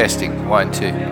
Testing. One, two.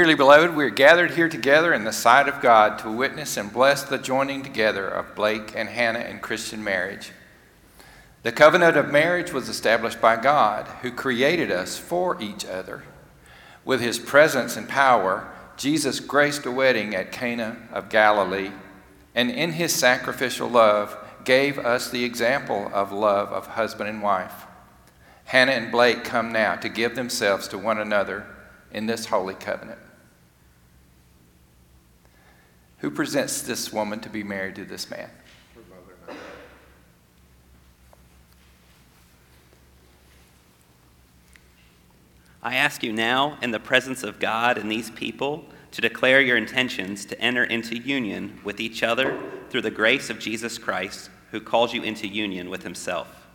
Dearly beloved, we are gathered here together in the sight of God to witness and bless the joining together of Blake and Hannah in Christian marriage. The covenant of marriage was established by God, who created us for each other. With his presence and power, Jesus graced a wedding at Cana of Galilee, and in his sacrificial love, gave us the example of love of husband and wife. Hannah and Blake come now to give themselves to one another in this holy covenant. Who presents this woman to be married to this man? I ask you now, in the presence of God and these people, to declare your intentions to enter into union with each other through the grace of Jesus Christ, who calls you into union with himself.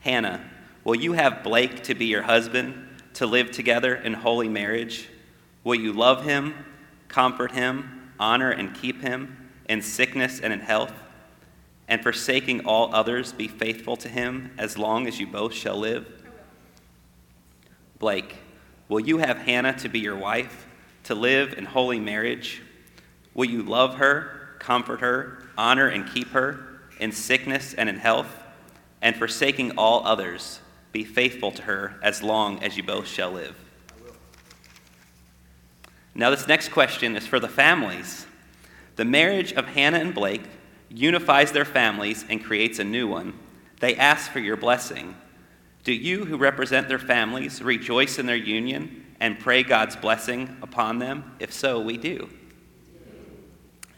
Hannah, will you have Blake to be your husband, to live together in holy marriage? Will you love him, comfort him, honor and keep him in sickness and in health? And forsaking all others, be faithful to him as long as you both shall live? Blake, will you have Hannah to be your wife, to live in holy marriage? Will you love her, comfort her, honor and keep her in sickness and in health? And forsaking all others, be faithful to her as long as you both shall live. Now, this next question is for the families. The marriage of Hannah and Blake unifies their families and creates a new one. They ask for your blessing. Do you, who represent their families, rejoice in their union and pray God's blessing upon them? If so, we do.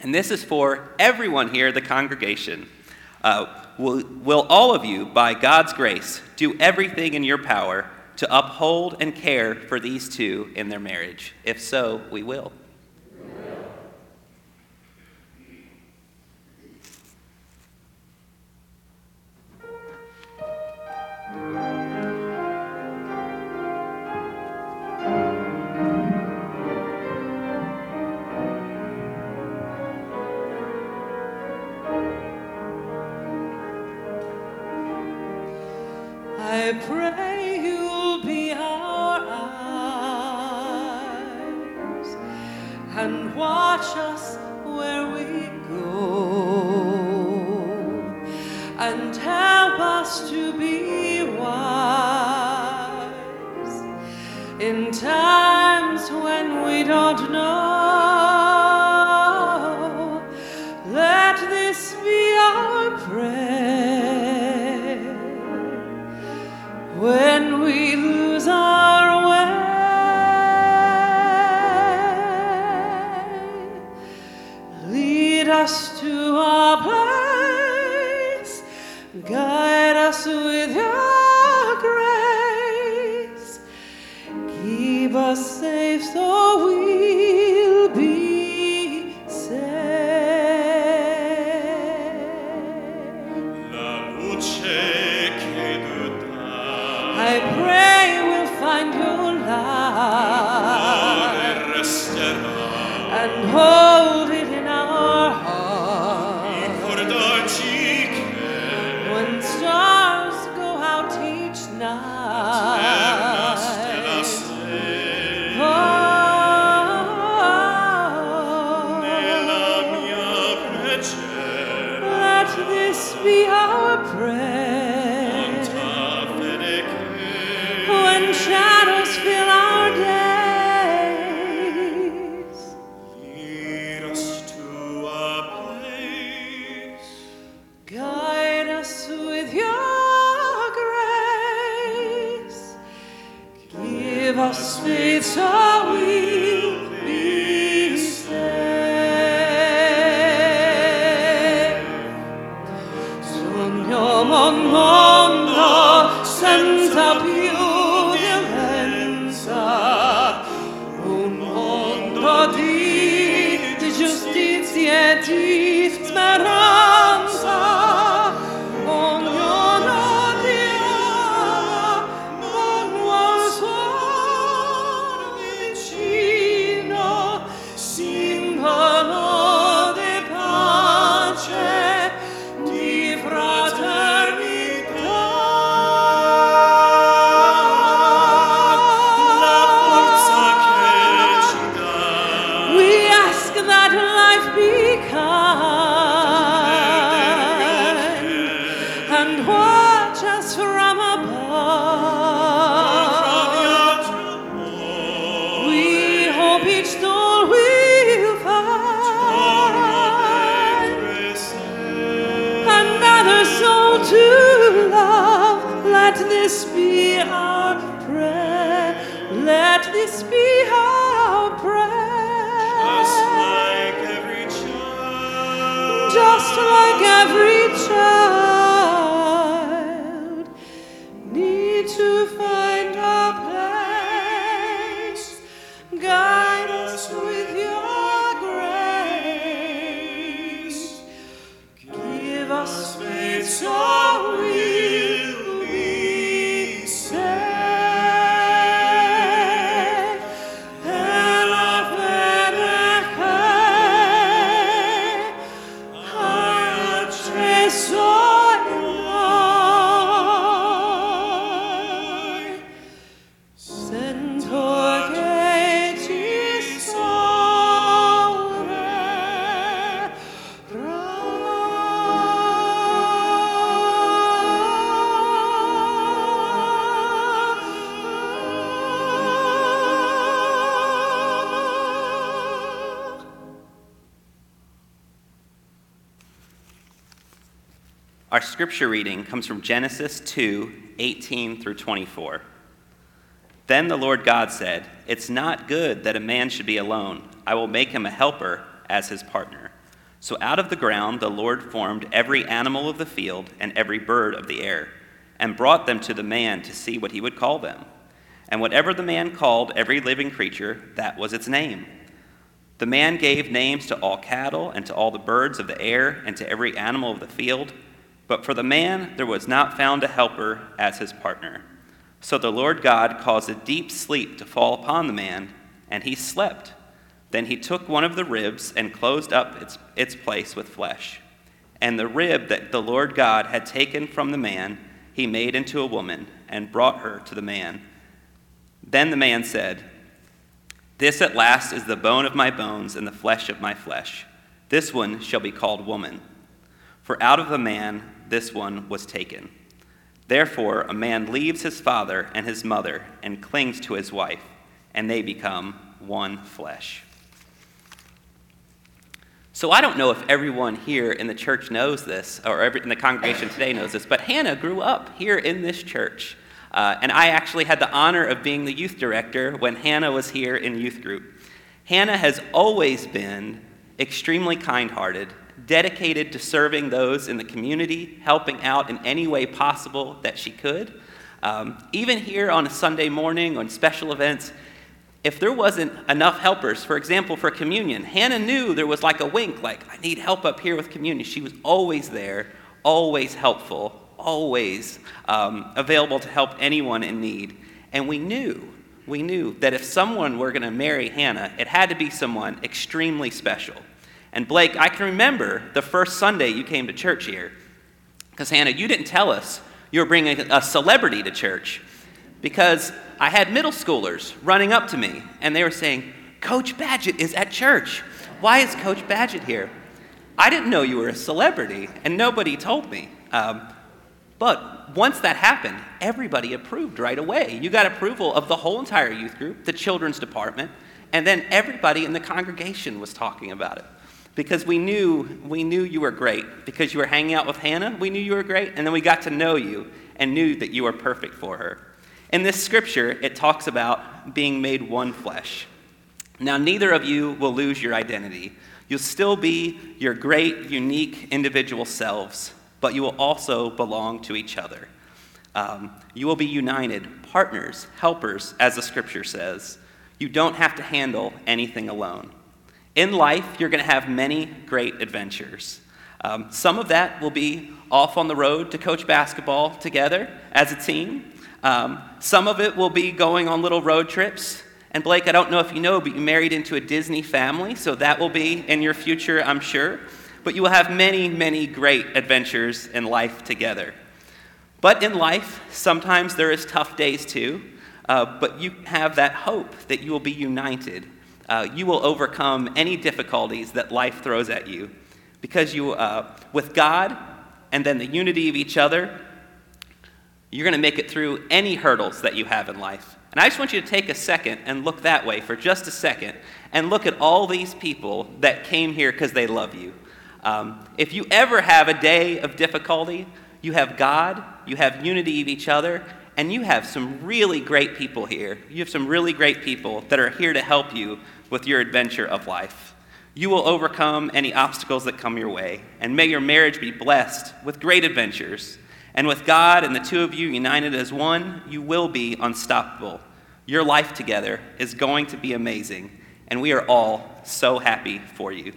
And this is for everyone here, the congregation. Uh, will, will all of you, by God's grace, do everything in your power to uphold and care for these two in their marriage? If so, we will. Don't know. Let this be our prayer when we lose our Our scripture reading comes from Genesis 2 18 through 24. Then the Lord God said, It's not good that a man should be alone. I will make him a helper as his partner. So out of the ground the Lord formed every animal of the field and every bird of the air, and brought them to the man to see what he would call them. And whatever the man called every living creature, that was its name. The man gave names to all cattle and to all the birds of the air and to every animal of the field. But for the man there was not found a helper as his partner. So the Lord God caused a deep sleep to fall upon the man, and he slept. Then he took one of the ribs and closed up its, its place with flesh. And the rib that the Lord God had taken from the man, he made into a woman and brought her to the man. Then the man said, This at last is the bone of my bones and the flesh of my flesh. This one shall be called woman. For out of the man this one was taken. Therefore, a man leaves his father and his mother and clings to his wife, and they become one flesh. So I don't know if everyone here in the church knows this, or every, in the congregation today knows this, but Hannah grew up here in this church. Uh, and I actually had the honor of being the youth director when Hannah was here in youth group. Hannah has always been extremely kind hearted, dedicated to serving those in the community, helping out in any way possible that she could. Um, even here on a Sunday morning, on special events, if there wasn't enough helpers, for example, for communion, Hannah knew there was like a wink, like, I need help up here with communion. She was always there, always helpful, always um, available to help anyone in need. And we knew, we knew that if someone were going to marry Hannah, it had to be someone extremely special. And Blake, I can remember the first Sunday you came to church here. Because, Hannah, you didn't tell us you were bringing a celebrity to church. Because I had middle schoolers running up to me and they were saying, Coach Badgett is at church. Why is Coach Badgett here? I didn't know you were a celebrity, and nobody told me. Um, but once that happened, everybody approved right away. You got approval of the whole entire youth group, the children's department, and then everybody in the congregation was talking about it. Because we knew we knew you were great. Because you were hanging out with Hannah, we knew you were great, and then we got to know you and knew that you were perfect for her. In this scripture, it talks about being made one flesh. Now, neither of you will lose your identity. You'll still be your great, unique individual selves, but you will also belong to each other. Um, you will be united, partners, helpers, as the scripture says. You don't have to handle anything alone. In life, you're going to have many great adventures. Um, some of that will be off on the road to coach basketball together as a team. Um, some of it will be going on little road trips. And Blake, I don't know if you know, but you married into a Disney family, so that will be in your future, I'm sure. But you will have many, many great adventures in life together. But in life, sometimes there is tough days too. Uh, but you have that hope that you will be united. Uh, you will overcome any difficulties that life throws at you because you, uh, with God and then the unity of each other, you're going to make it through any hurdles that you have in life. And I just want you to take a second and look that way for just a second and look at all these people that came here because they love you. Um, if you ever have a day of difficulty, you have God, you have unity of each other, and you have some really great people here. You have some really great people that are here to help you with your adventure of life. You will overcome any obstacles that come your way, and may your marriage be blessed with great adventures. And with God and the two of you united as one, you will be unstoppable. Your life together is going to be amazing, and we are all so happy for you.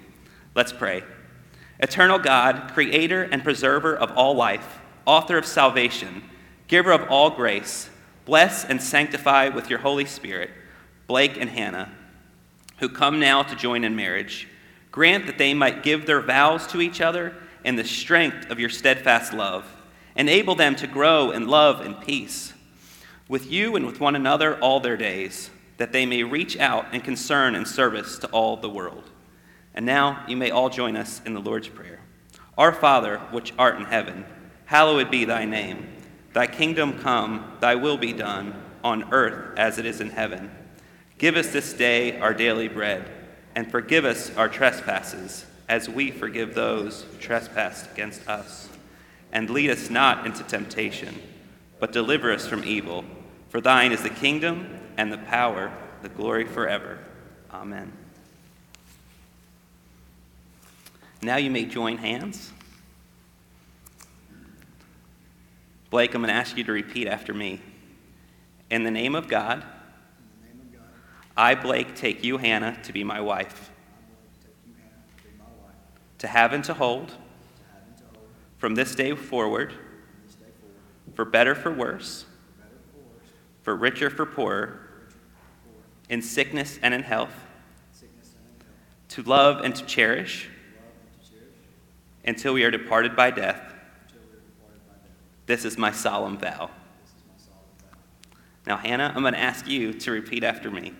Let's pray. Eternal God, creator and preserver of all life, author of salvation, giver of all grace, bless and sanctify with your Holy Spirit Blake and Hannah, who come now to join in marriage. Grant that they might give their vows to each other in the strength of your steadfast love. Enable them to grow in love and peace with you and with one another all their days, that they may reach out in concern and service to all the world. And now you may all join us in the Lord's Prayer. Our Father, which art in heaven, hallowed be thy name. Thy kingdom come, thy will be done, on earth as it is in heaven. Give us this day our daily bread, and forgive us our trespasses, as we forgive those who trespass against us. And lead us not into temptation, but deliver us from evil. For thine is the kingdom, and the power, the glory forever. Amen. Now you may join hands. Blake, I'm going to ask you to repeat after me. In the name of God, I, Blake, take you, Hannah, to be my wife, to have and to hold, from this day forward, for better, for worse, for richer, for poorer, in sickness and in health, to love and to cherish, until we are departed by death. This is my solemn vow. Now, Hannah, I'm going to ask you to repeat after me.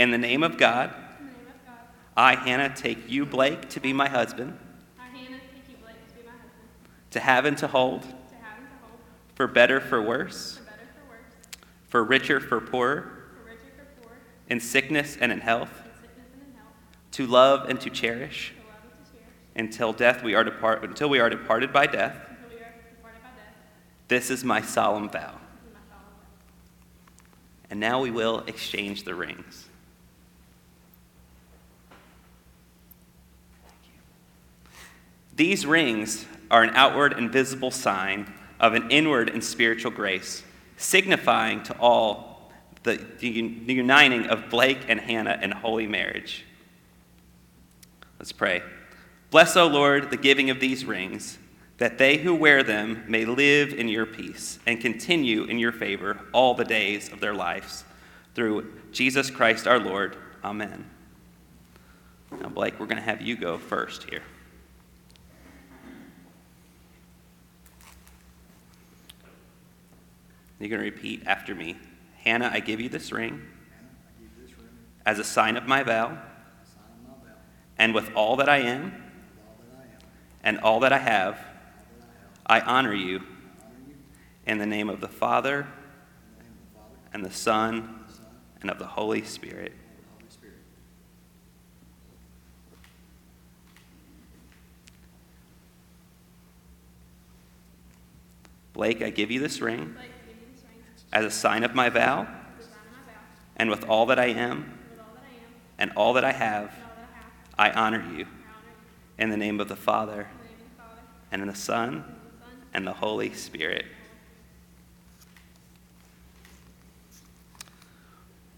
In the name of God, name of God, I, Hannah, take you, Blake, to be my husband, I, Hannah, you, Blake, to be my husband, to have and to hold, to have and to hold, for better, for worse, for better, for worse, for richer, for poorer, for richer, for poor, in sickness and in health, in sickness and in health, to love and to cherish, to love and to cherish, until death we are depart until we are departed by death. until we are departed by death. This is my solemn vow. This is my solemn vow. And now we will exchange the rings. These rings are an outward and visible sign of an inward and spiritual grace, signifying to all the, the uniting of Blake and Hannah in holy marriage. Let's pray. Bless, O Lord, the giving of these rings, that they who wear them may live in your peace and continue in your favor all the days of their lives. Through Jesus Christ our Lord. Amen. Now, Blake, we're going to have you go first here. You're going to repeat after me Hannah, I give you this ring as a sign of my vow, and with all that I am and all that I have, I honor you in the name of the Father and the Son and of the Holy Spirit. Blake, I give you this ring Blake, I give you this ring as a sign of my vow, and with all that I am and all that I have, I honor you in the name of the Father In and of the Son, and the Holy Spirit.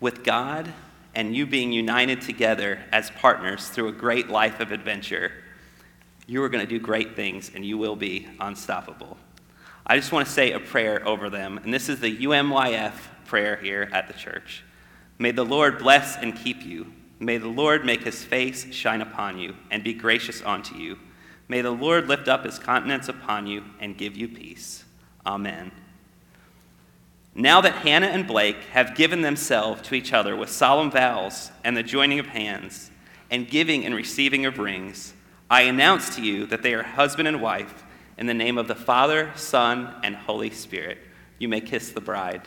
With God and you being united together as partners through a great life of adventure, you are going to do great things and you will be unstoppable. I just want to say a prayer over them, and this is the UMYF prayer here at the church. May the Lord bless and keep you. May the Lord make his face shine upon you and be gracious unto you. May the Lord lift up his countenance upon you and give you peace. Amen. Now that Hannah and Blake have given themselves to each other with solemn vows and the joining of hands, and giving and receiving of rings, I announce to you that they are husband and wife in the name of the Father, Son, and Holy Spirit. You may kiss the bride.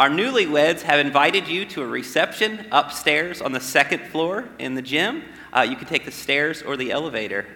Our newlyweds have invited you to a reception upstairs on the second floor in the gym. Uh, you can take the stairs or the elevator.